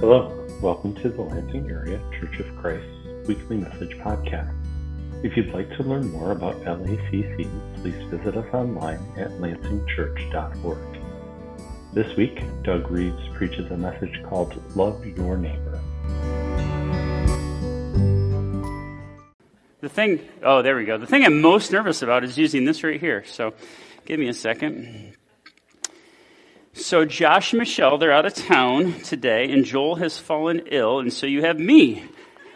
Hello, welcome to the Lansing Area Church of Christ weekly message podcast. If you'd like to learn more about LACC, please visit us online at lansingchurch.org. This week, Doug Reaves preaches a message called Love Your Neighbor. The thing, oh, there we go. The thing I'm most nervous about is using this right here. So give me a second. So Josh and Michelle, they're out of town today, and Joel has fallen ill, and so you have me.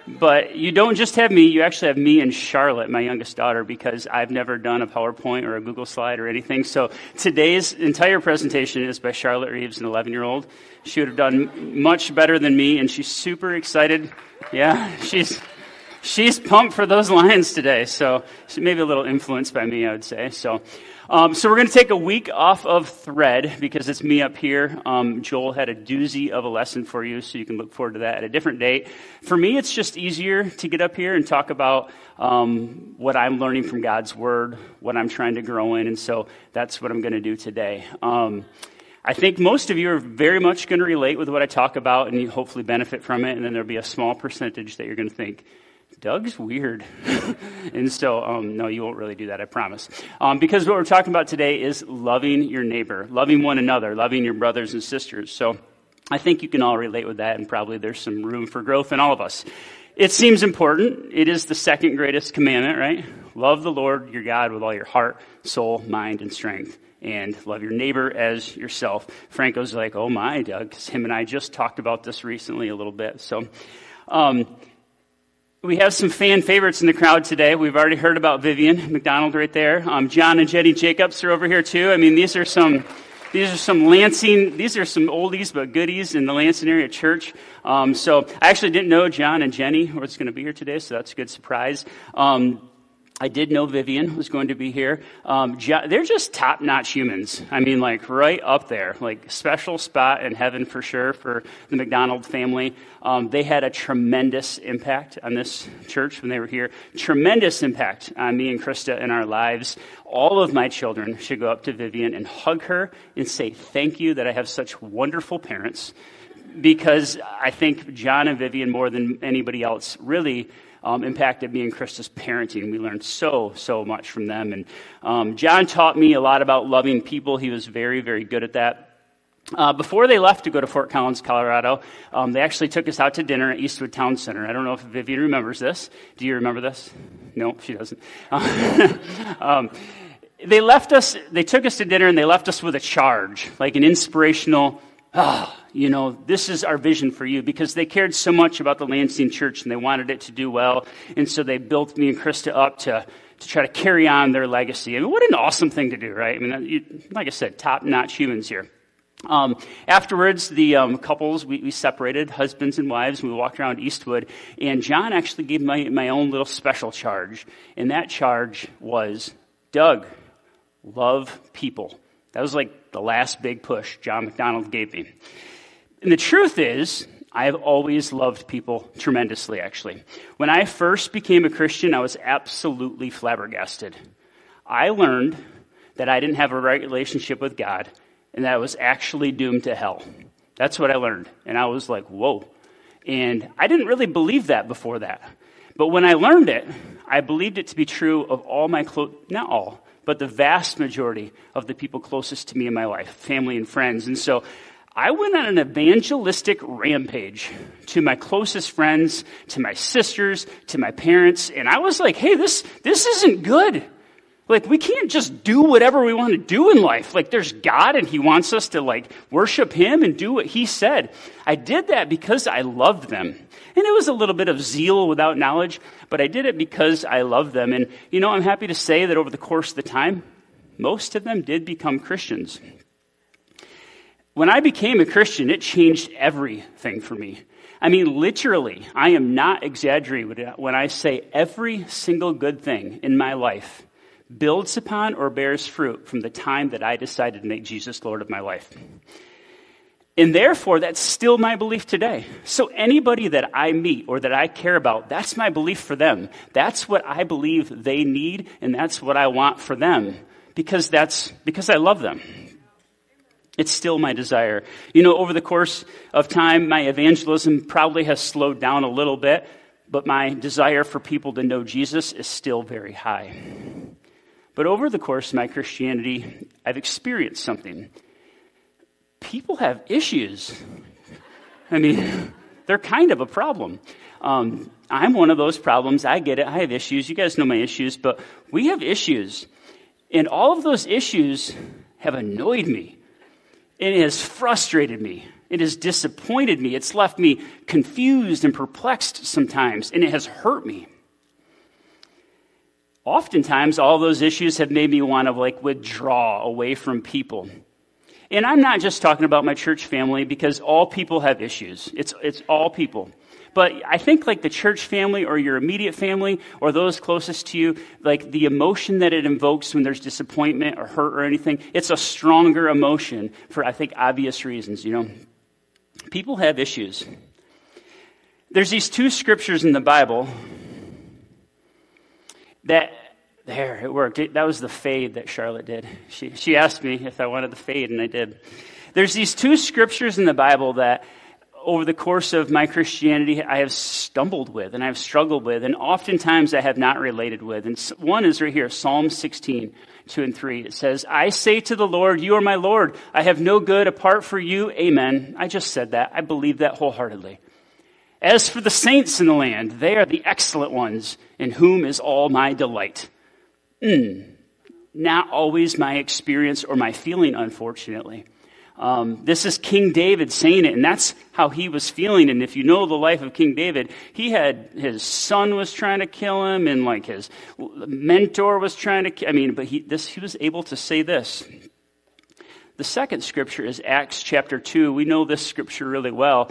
But you don't just have me, you actually have me and Charlotte, my youngest daughter, because I've never done a PowerPoint or a Google slide or anything. So today's entire presentation is by Charlotte Reaves, an 11 year old. She would have done much better than me, and she's super excited. Yeah, she's, she's pumped for those lines today. So she may be a little influenced by me, I would say. So, um, so we're going to take a week off of thread because it's me up here. Um, Joel had a doozy of a lesson for you, so you can look forward to that at a different date. For me, it's just easier to get up here and talk about um, what I'm learning from God's Word, what I'm trying to grow in, and so that's what I'm going to do today. Um, I think most of you are very much going to relate with what I talk about and hopefully benefit from it, and then there'll be a small percentage that you're going to think, Doug's weird. and so, um, no, you won't really do that, I promise. Um, because what we're talking about today is loving your neighbor, loving one another, loving your brothers and sisters. So I think you can all relate with that, and probably there's some room for growth in all of us. It seems important. It is the second greatest commandment, right? Love the Lord your God with all your heart, soul, mind, and strength. And love your neighbor as yourself. Franco's like, oh my, Doug, because him and I just talked about this recently a little bit. So, um, we have some fan favorites in the crowd today. We've already heard about Vivian McDonald right there. Um, John and Jenny Jacobs are over here too. I mean, these are some, these are some Lansing, these are some oldies but goodies in the Lansing area church. Um, so I actually didn't know John and Jenny was going to be here today, so that's a good surprise. Um, I did know Vivian was going to be here. Um, they're just top notch humans. I mean, like right up there, like special spot in heaven for sure for the McDonald family. Um, they had a tremendous impact on this church when they were here. Tremendous impact on me and Krista in our lives. All of my children should go up to Vivian and hug her and say thank you that I have such wonderful parents because I think John and Vivian, more than anybody else, really um, impacted me and Krista's parenting. We learned so, so much from them. And um, John taught me a lot about loving people. He was very, very good at that. Uh, before they left to go to Fort Collins, Colorado, um, they actually took us out to dinner at Eastwood Town Center. I don't know if Vivian remembers this. Do you remember this? No, she doesn't. um, they left us, they took us to dinner and they left us with a charge, like an inspirational, ah, you know, this is our vision for you because they cared so much about the Lansing church and they wanted it to do well. And so they built me and Krista up to, to try to carry on their legacy. I mean, what an awesome thing to do, right? I mean, you, like I said, top notch humans here. Um, afterwards, the um, couples, we, we, separated, husbands and wives, and we walked around Eastwood. And John actually gave my, my own little special charge. And that charge was Doug, love people. That was like the last big push John McDonald gave me. And the truth is, I have always loved people tremendously, actually. When I first became a Christian, I was absolutely flabbergasted. I learned that I didn't have a right relationship with God and that I was actually doomed to hell. That's what I learned. And I was like, whoa. And I didn't really believe that before that. But when I learned it, I believed it to be true of all my close, not all, but the vast majority of the people closest to me in my life, family and friends. And so I went on an evangelistic rampage to my closest friends, to my sisters, to my parents, and I was like, hey, this, this isn't good. Like, we can't just do whatever we want to do in life. Like, there's God and He wants us to, like, worship Him and do what He said. I did that because I loved them. And it was a little bit of zeal without knowledge, but I did it because I loved them. And, you know, I'm happy to say that over the course of the time, most of them did become Christians. When I became a Christian, it changed everything for me. I mean, literally, I am not exaggerating when I say every single good thing in my life builds upon or bears fruit from the time that I decided to make Jesus Lord of my life. And therefore, that's still my belief today. So anybody that I meet or that I care about, that's my belief for them. That's what I believe they need, and that's what I want for them. Because that's, because I love them. It's still my desire. You know, over the course of time, my evangelism probably has slowed down a little bit, but my desire for people to know Jesus is still very high. But over the course of my Christianity, I've experienced something. People have issues. I mean, they're kind of a problem. Um, I'm one of those problems. I get it. I have issues. You guys know my issues, but we have issues. And all of those issues have annoyed me. It has frustrated me. It has disappointed me. It's left me confused and perplexed sometimes, and it has hurt me. Oftentimes, all those issues have made me want to like withdraw away from people. And I'm not just talking about my church family because all people have issues. It's, it's all people. But I think like the church family or your immediate family or those closest to you, like the emotion that it invokes when there's disappointment or hurt or anything, it's a stronger emotion for, I think, obvious reasons, you know. People have issues. There's these two scriptures in the Bible that there, it worked. It, that was the fade that Charlotte did. She, she asked me if I wanted the fade, and I did. There's these two scriptures in the Bible that over the course of my Christianity, I have stumbled with and I've struggled with, and oftentimes I have not related with. And one is right here Psalm 16, 2 and 3. It says, I say to the Lord, You are my Lord. I have no good apart for you. Amen. I just said that. I believe that wholeheartedly. As for the saints in the land, they are the excellent ones, in whom is all my delight. Mm, not always my experience or my feeling, unfortunately. Um, this is King David saying it, and that's how he was feeling. And if you know the life of King David, he had his son was trying to kill him, and like his mentor was trying to. I mean, but he this he was able to say this. The second scripture is Acts chapter two. We know this scripture really well.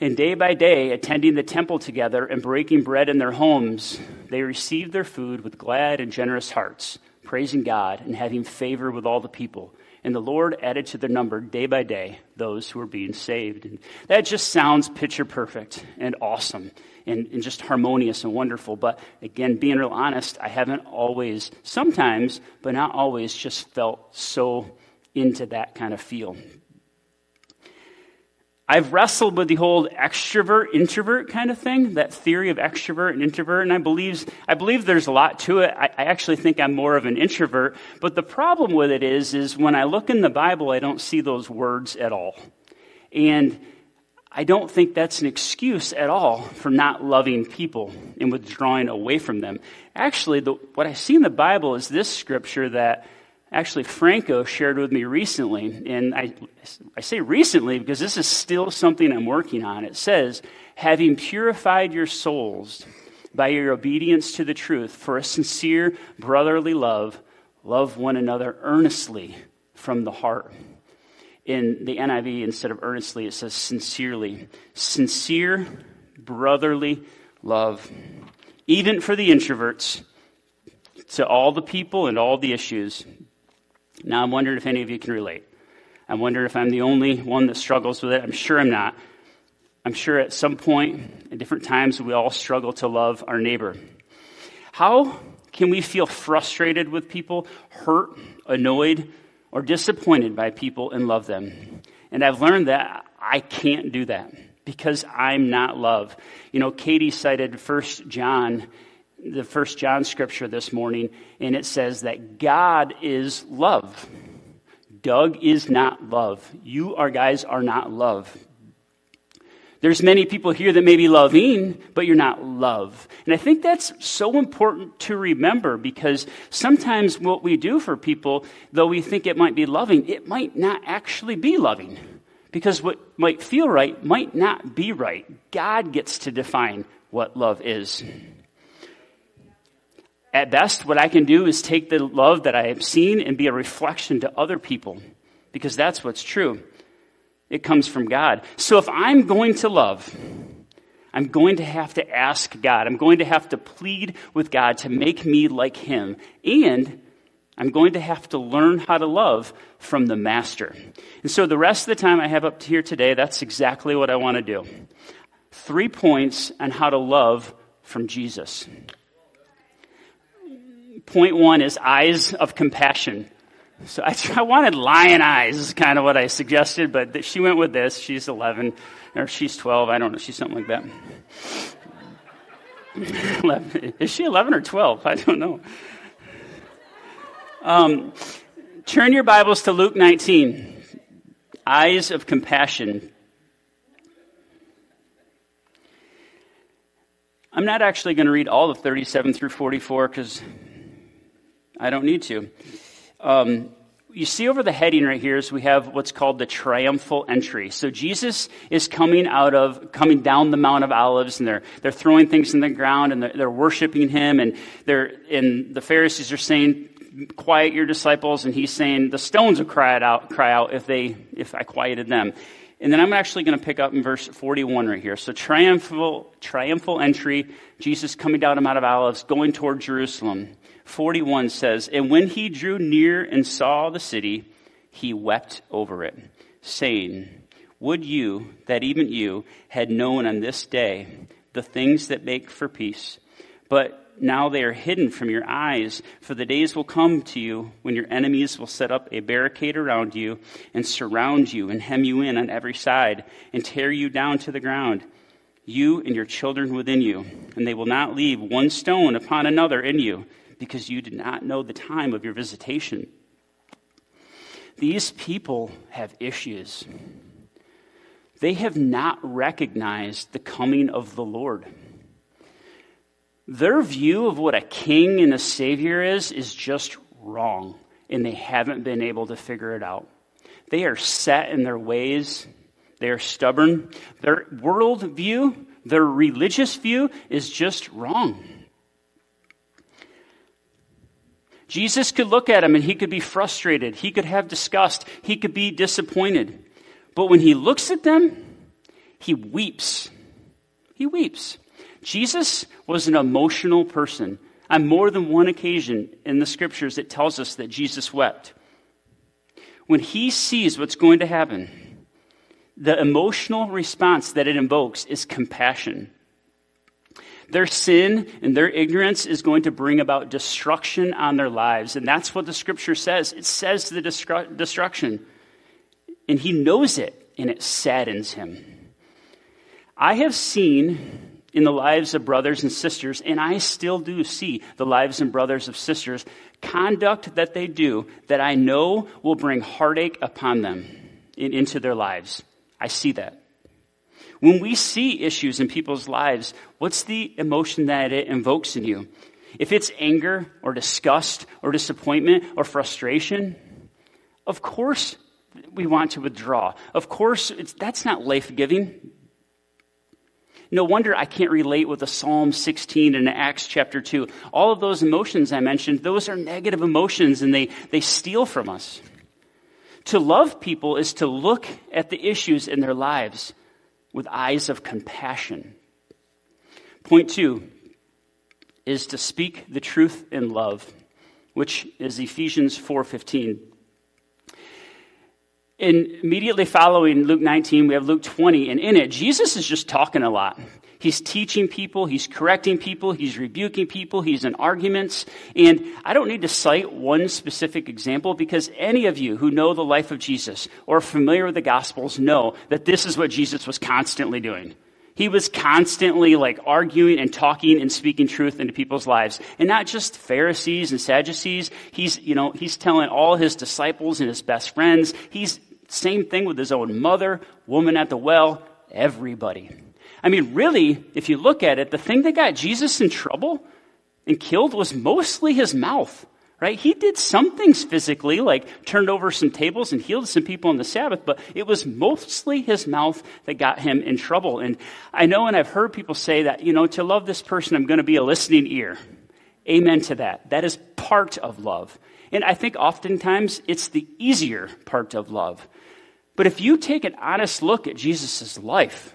And day by day, attending the temple together and breaking bread in their homes, they received their food with glad and generous hearts, praising God and having favor with all the people. And the Lord added to their number day by day those who were being saved. And that just sounds picture perfect and awesome and, and just harmonious and wonderful. But again, being real honest, I haven't always, sometimes, but not always, just felt so into that kind of feel. I've wrestled with the whole extrovert introvert kind of thing, that theory of extrovert and introvert, and I believe I believe there's a lot to it. I, I, actually think I'm more of an introvert, but the problem with it is, is when I look in the Bible, I don't see those words at all, and I don't think that's an excuse at all for not loving people and withdrawing away from them. Actually, the, what I see in the Bible is this scripture that actually Franco shared with me recently, and I, I say recently because this is still something I'm working on. It says, having purified your souls by your obedience to the truth for a sincere brotherly love, love one another earnestly from the heart. In the NIV, instead of earnestly, it says sincerely. Sincere brotherly love. Even for the introverts, to all the people and all the issues, now, I'm wondering if any of you can relate. I'm wondering if I'm the only one that struggles with it. I'm sure I'm not. I'm sure at some point, at different times, we all struggle to love our neighbor. How can we feel frustrated with people, hurt, annoyed, or disappointed by people and love them? And I've learned that I can't do that because I'm not love. You know, Katie cited First John the first John scripture this morning, and it says that God is love. Doug is not love. You are guys are not love. There's many people here that may be loving, but you're not love. And I think that's so important to remember because sometimes what we do for people, though we think it might be loving, it might not actually be loving. Because what might feel right might not be right. God gets to define what love is. At best, what I can do is take the love that I have seen and be a reflection to other people because that's what's true. It comes from God. So if I'm going to love, I'm going to have to ask God. I'm going to have to plead with God to make me like Him. And I'm going to have to learn how to love from the Master. And so the rest of the time I have up here today, that's exactly what I want to do. Three points on how to love from Jesus point one is eyes of compassion. So I, I wanted lion eyes, is kind of what I suggested, but she went with this. She's 11, or she's 12. I don't know. She's something like that. 11. Is she 11 or 12? I don't know. Um, turn your Bibles to Luke 19. Eyes of compassion. I'm not actually going to read all of 37 through 44 because I don't need to. Um, you see over the heading right here is we have what's called the triumphal entry. So Jesus is coming out of, coming down the Mount of Olives and they're, they're throwing things in the ground and they're, they're worshiping him and they're, and the Pharisees are saying, quiet your disciples. And he's saying the stones will cry out, cry out if they, if I quieted them. And then I'm actually going to pick up in verse 41 right here. So triumphal, triumphal entry, Jesus coming down the Mount of Olives, going toward Jerusalem. 41 says, And when he drew near and saw the city, he wept over it, saying, Would you that even you had known on this day the things that make for peace, but now they are hidden from your eyes, for the days will come to you when your enemies will set up a barricade around you and surround you and hem you in on every side and tear you down to the ground, you and your children within you, and they will not leave one stone upon another in you because you did not know the time of your visitation. These people have issues. They have not recognized the coming of the Lord. Their view of what a king and a savior is is just wrong, and they haven't been able to figure it out. They are set in their ways, they are stubborn. Their world view, their religious view, is just wrong. Jesus could look at him and he could be frustrated. He could have disgust. He could be disappointed. But when he looks at them, he weeps. He weeps. Jesus was an emotional person. On more than one occasion in the scriptures, it tells us that Jesus wept. When he sees what's going to happen, the emotional response that it invokes is compassion. Their sin and their ignorance is going to bring about destruction on their lives. And that's what the scripture says. It says the destru- destruction. And he knows it, and it saddens him. I have seen in the lives of brothers and sisters, and I still do see the lives and brothers of sisters, conduct that they do that I know will bring heartache upon them and into their lives. I see that. When we see issues in people's lives, what's the emotion that it invokes in you? If it's anger or disgust or disappointment or frustration, of course we want to withdraw. Of course, that's not life giving. No wonder I can't relate with the Psalm 16 and Acts chapter 2. All of those emotions I mentioned, those are negative emotions and they, they steal from us. To love people is to look at the issues in their lives with eyes of compassion. Point two is to speak the truth in love, which is Ephesians 4:15. And immediately following Luke 19, we have Luke 20, and in it, Jesus is just talking a lot. He's teaching people, he's correcting people, he's rebuking people, he's in arguments. And I don't need to cite one specific example because any of you who know the life of Jesus or are familiar with the Gospels know that this is what Jesus was constantly doing. He was constantly like arguing and talking and speaking truth into people's lives. And not just Pharisees and Sadducees. He's, you know, he's telling all his disciples and his best friends. He's same thing with his own mother, woman at the well, everybody. I mean, really, if you look at it, the thing that got Jesus in trouble and killed was mostly his mouth, right? He did some things physically, like turned over some tables and healed some people on the Sabbath, but it was mostly his mouth that got him in trouble. And I know, and I've heard people say that, you know, to love this person, I'm going to be a listening ear. Amen to that. That is part of love. And I think oftentimes it's the easier part of love. But if you take an honest look at Jesus' life,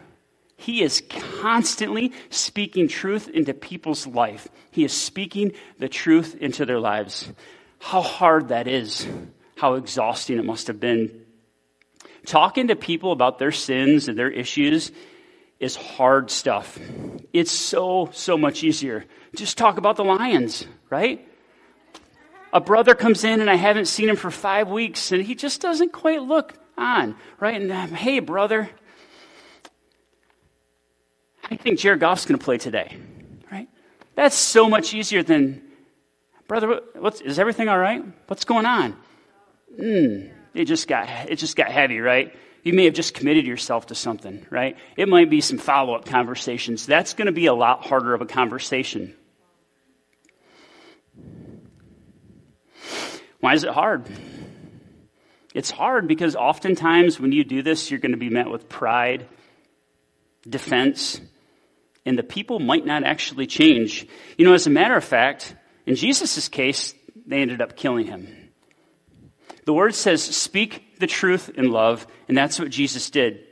he is constantly speaking truth into people's life. He is speaking the truth into their lives. How hard that is. How exhausting it must have been. Talking to people about their sins and their issues is hard stuff. It's so, so much easier. Just talk about the lions, right? A brother comes in and I haven't seen him for five weeks and he just doesn't quite look on, right? And um, hey, brother, I think Jared Goff's going to play today, right? That's so much easier than, brother, what's, is everything all right? What's going on? Hmm, it just got it just got heavy, right? You may have just committed yourself to something, right? It might be some follow up conversations. That's going to be a lot harder of a conversation. Why is it hard? It's hard because oftentimes when you do this, you're going to be met with pride, defense, and the people might not actually change. You know, as a matter of fact, in Jesus' case, they ended up killing him. The word says, speak the truth in love, and that's what Jesus did.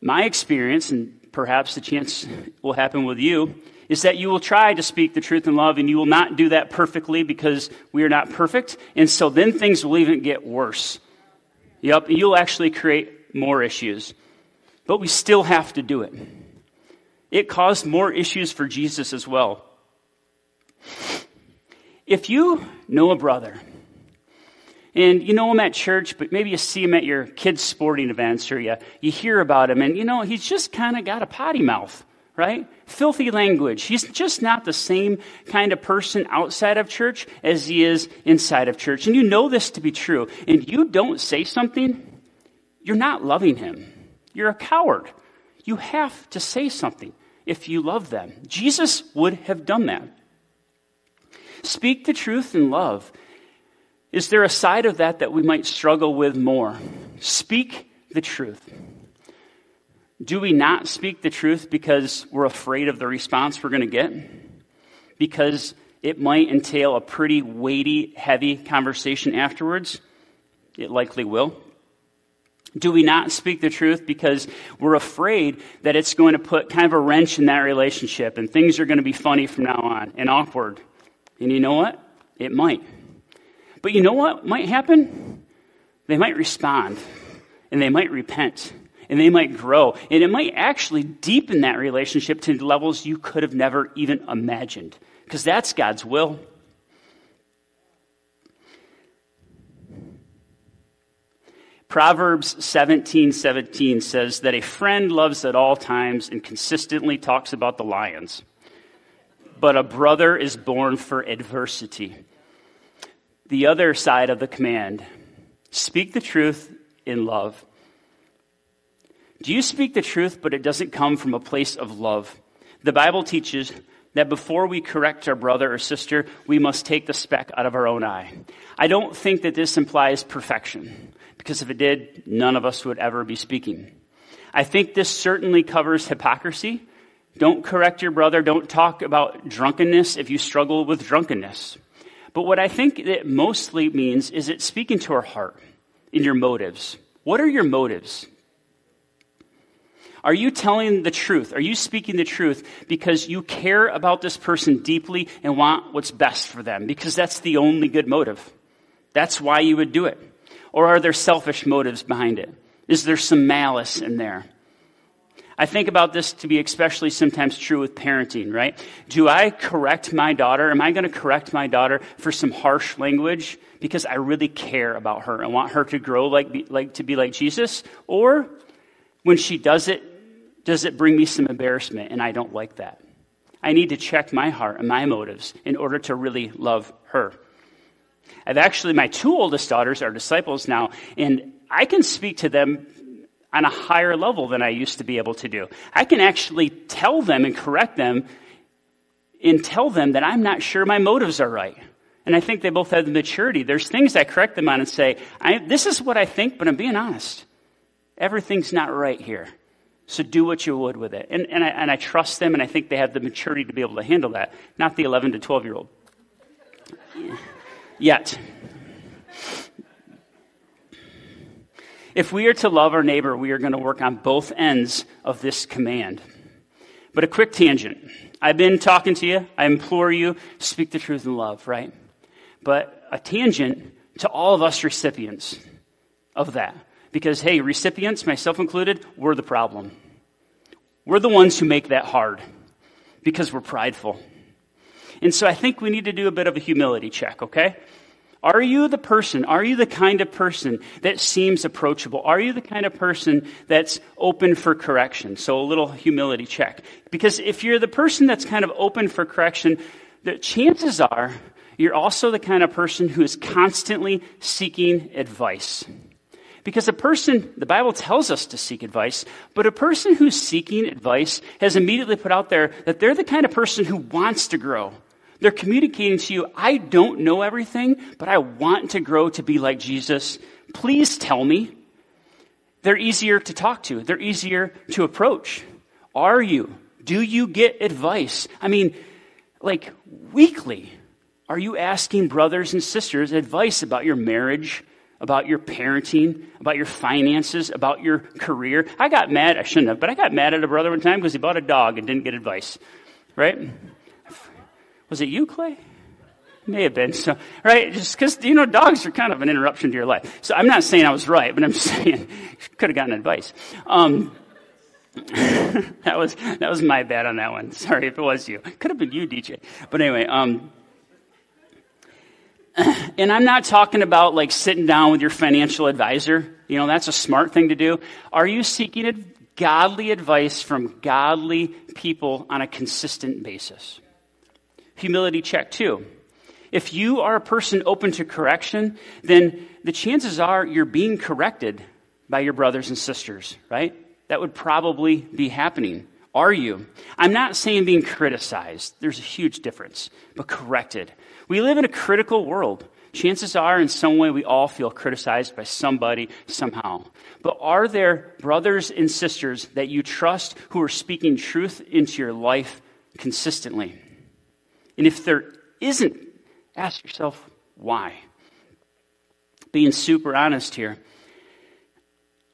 My experience, and perhaps the chance will happen with you, is that you will try to speak the truth in love, and you will not do that perfectly because we are not perfect. And so then things will even get worse. Yep, you'll actually create more issues. But we still have to do it. It caused more issues for Jesus as well. If you know a brother, and you know him at church, but maybe you see him at your kids' sporting events or you, you hear about him, and you know, he's just kind of got a potty mouth, right? Filthy language. He's just not the same kind of person outside of church as he is inside of church. And you know this to be true. And you don't say something, you're not loving him. You're a coward. You have to say something if you love them. Jesus would have done that. Speak the truth in love. Is there a side of that that we might struggle with more? Speak the truth. Do we not speak the truth because we're afraid of the response we're going to get? Because it might entail a pretty weighty, heavy conversation afterwards? It likely will. Do we not speak the truth because we're afraid that it's going to put kind of a wrench in that relationship and things are going to be funny from now on and awkward? And you know what? It might. But you know what might happen? They might respond and they might repent and they might grow and it might actually deepen that relationship to levels you could have never even imagined because that's God's will. Proverbs 17 17 says that a friend loves at all times and consistently talks about the lions. But a brother is born for adversity. The other side of the command speak the truth in love. Do you speak the truth, but it doesn't come from a place of love? The Bible teaches that before we correct our brother or sister, we must take the speck out of our own eye. I don't think that this implies perfection because if it did, none of us would ever be speaking. I think this certainly covers hypocrisy. Don't correct your brother. Don't talk about drunkenness if you struggle with drunkenness. But what I think it mostly means is it's speaking to our heart in your motives. What are your motives? Are you telling the truth? Are you speaking the truth because you care about this person deeply and want what's best for them? Because that's the only good motive. That's why you would do it. Or are there selfish motives behind it? Is there some malice in there? I think about this to be especially sometimes true with parenting, right? Do I correct my daughter? Am I going to correct my daughter for some harsh language because I really care about her and want her to grow like, like to be like Jesus? Or when she does it, does it bring me some embarrassment and I don't like that? I need to check my heart and my motives in order to really love her. I've actually, my two oldest daughters are disciples now, and I can speak to them on a higher level than I used to be able to do. I can actually tell them and correct them and tell them that I'm not sure my motives are right. And I think they both have the maturity. There's things I correct them on and say, this is what I think, but I'm being honest. Everything's not right here. So do what you would with it. And, and, I, and I trust them, and I think they have the maturity to be able to handle that, not the 11 to 12 year old. Yet. If we are to love our neighbor, we are going to work on both ends of this command. But a quick tangent. I've been talking to you. I implore you, speak the truth in love, right? But a tangent to all of us recipients of that. Because, hey, recipients, myself included, we're the problem. We're the ones who make that hard because we're prideful. And so I think we need to do a bit of a humility check, okay? Are you the person, are you the kind of person that seems approachable? Are you the kind of person that's open for correction? So a little humility check. Because if you're the person that's kind of open for correction, the chances are you're also the kind of person who is constantly seeking advice. Because a person, the Bible tells us to seek advice, but a person who's seeking advice has immediately put out there that they're the kind of person who wants to grow. They're communicating to you, I don't know everything, but I want to grow to be like Jesus. Please tell me. They're easier to talk to. They're easier to approach. Are you? Do you get advice? I mean, like weekly, are you asking brothers and sisters advice about your marriage, about your parenting, about your finances, about your career. I got mad, I shouldn't have, but I got mad at a brother one time because he bought a dog and didn't get advice. Right? Was it you, Clay? May have been. So, right? Just because, you know, dogs are kind of an interruption to your life. So I'm not saying I was right, but I'm saying could have gotten advice. Um, that was that was my bad on that one. Sorry if it was you. Could have been you, DJ. But anyway, um, and I'm not talking about like sitting down with your financial advisor. You know, that's a smart thing to do. Are you seeking godly advice from godly people on a consistent basis? Humility check too. If you are a person open to correction, then the chances are you're being corrected by your brothers and sisters, right? That would probably be happening. Are you? I'm not saying being criticized. There's a huge difference, but corrected. We live in a critical world. Chances are, in some way, we all feel criticized by somebody somehow. But are there brothers and sisters that you trust who are speaking truth into your life consistently? And if there isn't, ask yourself why. Being super honest here,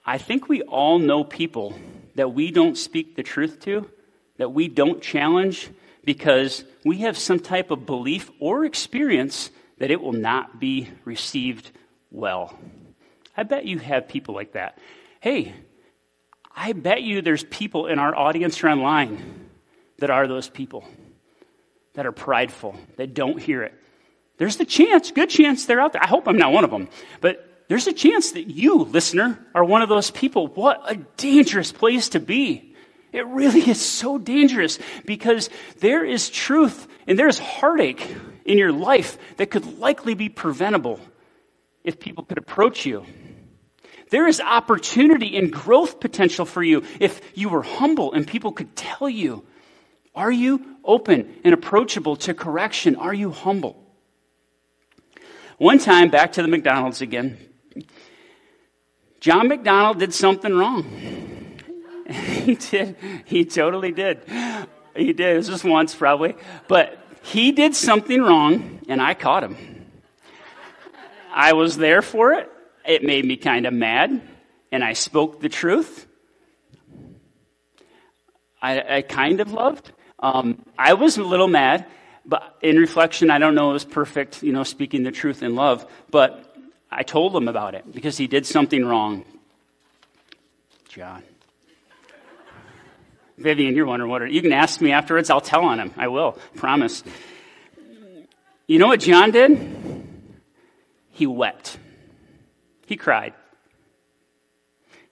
I think we all know people that we don't speak the truth to, that we don't challenge, because we have some type of belief or experience that it will not be received well. I bet you have people like that. Hey, I bet you there's people in our audience or online that are those people that are prideful, that don't hear it. There's the chance, good chance they're out there. I hope I'm not one of them. But there's a chance that you, listener, are one of those people. What a dangerous place to be. It really is so dangerous because there is truth and there is heartache in your life that could likely be preventable if people could approach you. There is opportunity and growth potential for you if you were humble and people could tell you. Are you open and approachable to correction? Are you humble? One time, back to the McDonald's again, John McDonald did something wrong. he did. He totally did. He did. It was just once, probably. But he did something wrong, and I caught him. I was there for it. It made me kind of mad, and I spoke the truth. I, I kind of loved. Um, I was a little mad, but in reflection, I don't know it was perfect, you know, speaking the truth in love. But I told him about it because he did something wrong. John. Vivian, you're wondering what. You can ask me afterwards. I'll tell on him. I will. Promise. You know what John did? He wept. He cried.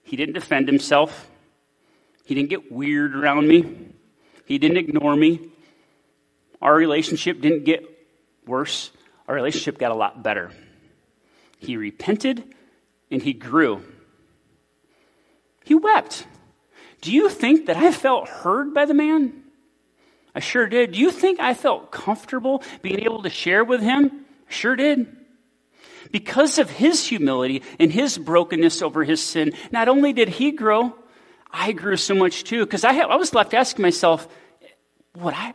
He didn't defend himself. He didn't get weird around me. He didn't ignore me. Our relationship didn't get worse. Our relationship got a lot better. He repented and he grew. He wept. Do you think that I felt heard by the man? I sure did. Do you think I felt comfortable being able to share with him? I sure did. Because of his humility and his brokenness over his sin, not only did he grow, I grew so much too. Because I, I was left asking myself, would I,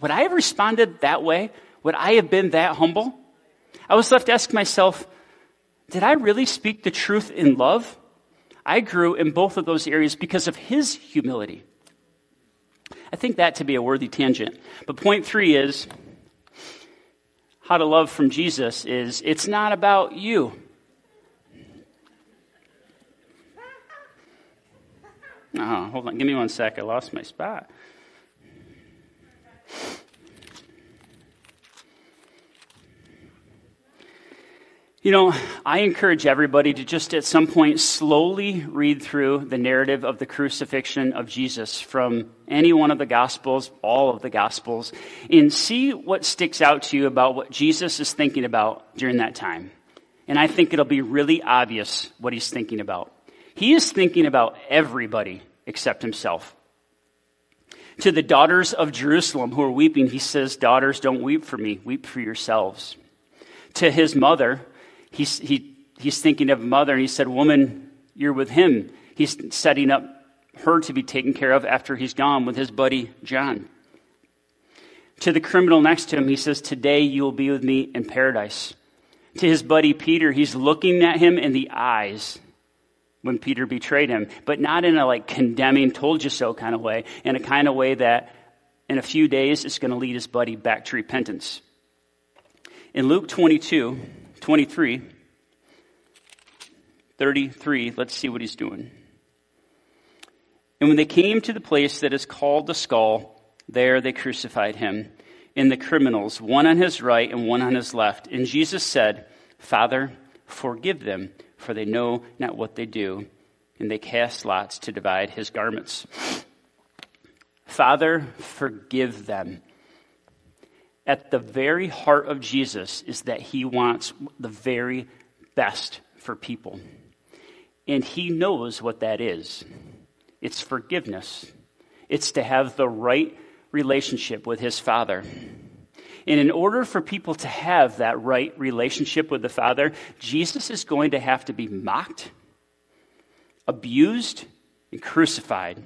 would I have responded that way? Would I have been that humble? I was left asking myself, did I really speak the truth in love? I grew in both of those areas because of his humility. I think that to be a worthy tangent. But point three is how to love from Jesus is it's not about you. Oh, hold on. Give me one sec. I lost my spot. You know, I encourage everybody to just at some point slowly read through the narrative of the crucifixion of Jesus from any one of the Gospels, all of the Gospels, and see what sticks out to you about what Jesus is thinking about during that time. And I think it'll be really obvious what he's thinking about. He is thinking about everybody except himself. To the daughters of Jerusalem who are weeping, he says, Daughters, don't weep for me, weep for yourselves. To his mother, he's, he, he's thinking of mother, and he said, Woman, you're with him. He's setting up her to be taken care of after he's gone with his buddy John. To the criminal next to him, he says, Today you will be with me in paradise. To his buddy Peter, he's looking at him in the eyes when Peter betrayed him, but not in a like condemning, told you so kind of way, in a kind of way that in a few days is going to lead his buddy back to repentance. In Luke 22, 23, 33, let's see what he's doing. And when they came to the place that is called the skull, there they crucified him and the criminals, one on his right and one on his left. And Jesus said, Father, forgive them, for they know not what they do. And they cast lots to divide his garments. Father, forgive them at the very heart of Jesus is that he wants the very best for people. And he knows what that is it's forgiveness, it's to have the right relationship with his Father. And in order for people to have that right relationship with the Father, Jesus is going to have to be mocked, abused, and crucified.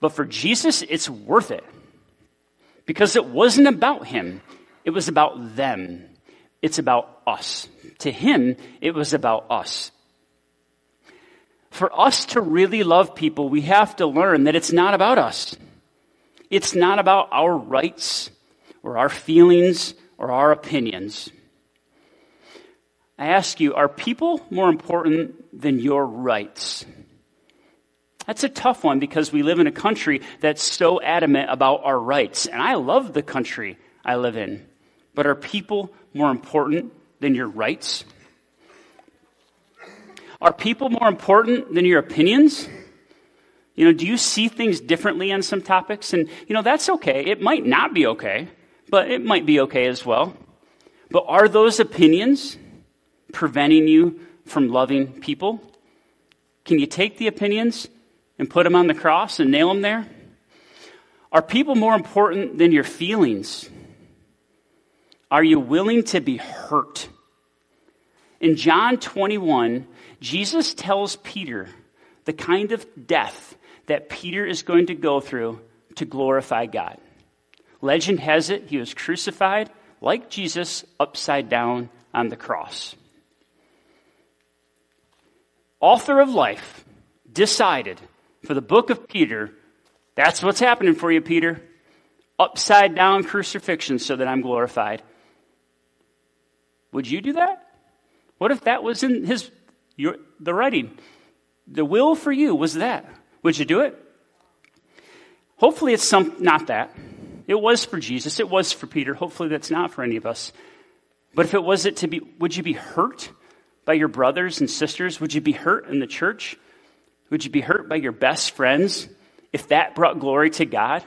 But for Jesus, it's worth it because it wasn't about him, it was about them. It's about us. To him, it was about us. For us to really love people, we have to learn that it's not about us. It's not about our rights or our feelings or our opinions. I ask you, are people more important than your rights? That's a tough one because we live in a country that's so adamant about our rights. And I love the country I live in. But are people more important than your rights? Are people more important than your opinions? You know, do you see things differently on some topics? And, you know, that's okay. It might not be okay, but it might be okay as well. But are those opinions preventing you from loving people? Can you take the opinions and put them on the cross and nail them there? Are people more important than your feelings? Are you willing to be hurt? In John 21, Jesus tells Peter the kind of death that Peter is going to go through to glorify God. Legend has it he was crucified like Jesus upside down on the cross. Author of life decided for the book of Peter, that's what's happening for you, Peter. Upside down crucifixion so that I'm glorified. Would you do that? What if that was in his your, the writing? The will for you was that. Would you do it? Hopefully it's some not that. It was for Jesus, it was for Peter. Hopefully that's not for any of us. But if it was it to be would you be hurt by your brothers and sisters? Would you be hurt in the church? Would you be hurt by your best friends if that brought glory to God?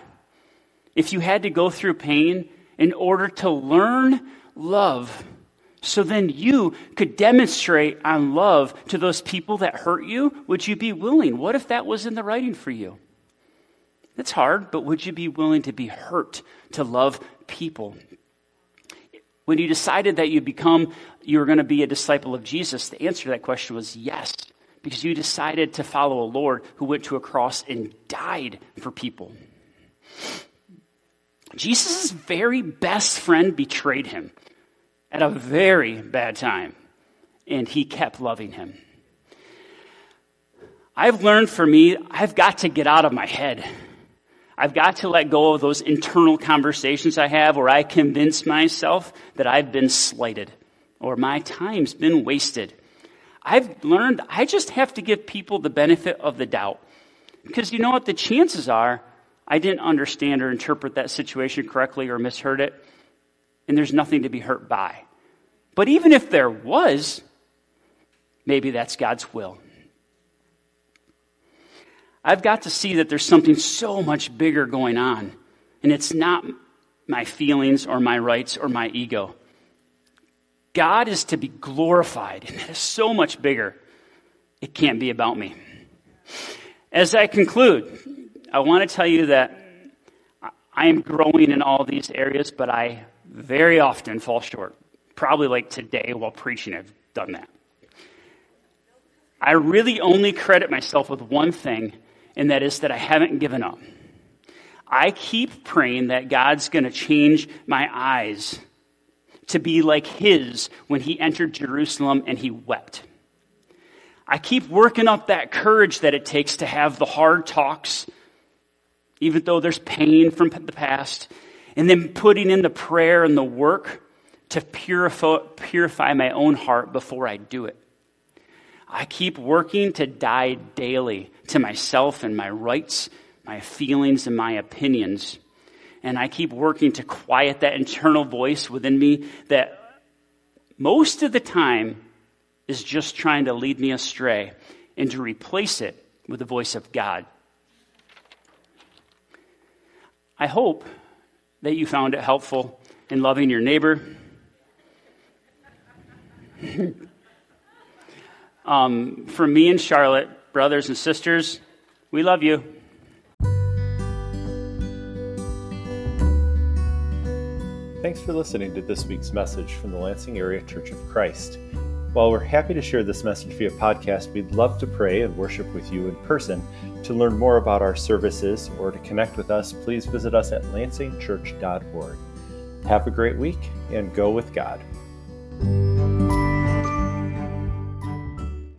If you had to go through pain in order to learn love, so then you could demonstrate on love to those people that hurt you, would you be willing? What if that was in the writing for you? It's hard, but would you be willing to be hurt to love people? When you decided that you become you were going to be a disciple of Jesus, the answer to that question was yes because you decided to follow a Lord who went to a cross and died for people. Jesus' very best friend betrayed him at a very bad time, and he kept loving him. I've learned for me, I've got to get out of my head. I've got to let go of those internal conversations I have where I convince myself that I've been slighted or my time's been wasted I've learned I just have to give people the benefit of the doubt. Because you know what? The chances are I didn't understand or interpret that situation correctly or misheard it, and there's nothing to be hurt by. But even if there was, maybe that's God's will. I've got to see that there's something so much bigger going on, and it's not my feelings or my rights or my ego. God is to be glorified, and that is so much bigger. It can't be about me. As I conclude, I want to tell you that I am growing in all these areas, but I very often fall short. Probably like today while preaching, I've done that. I really only credit myself with one thing, and that is that I haven't given up. I keep praying that God's going to change my eyes to be like His when He entered Jerusalem and He wept. I keep working up that courage that it takes to have the hard talks, even though there's pain from the past, and then putting in the prayer and the work to purify, purify my own heart before I do it. I keep working to die daily to myself and my rights, my feelings, and my opinions. And I keep working to quiet that internal voice within me that most of the time is just trying to lead me astray and to replace it with the voice of God. I hope that you found it helpful in loving your neighbor. um, from me and Charlotte, brothers and sisters, we love you. Thanks for listening to this week's message from the Lansing Area Church of Christ. While we're happy to share this message via podcast, we'd love to pray and worship with you in person. To learn more about our services or to connect with us, please visit us at lansingchurch.org. Have a great week and go with God.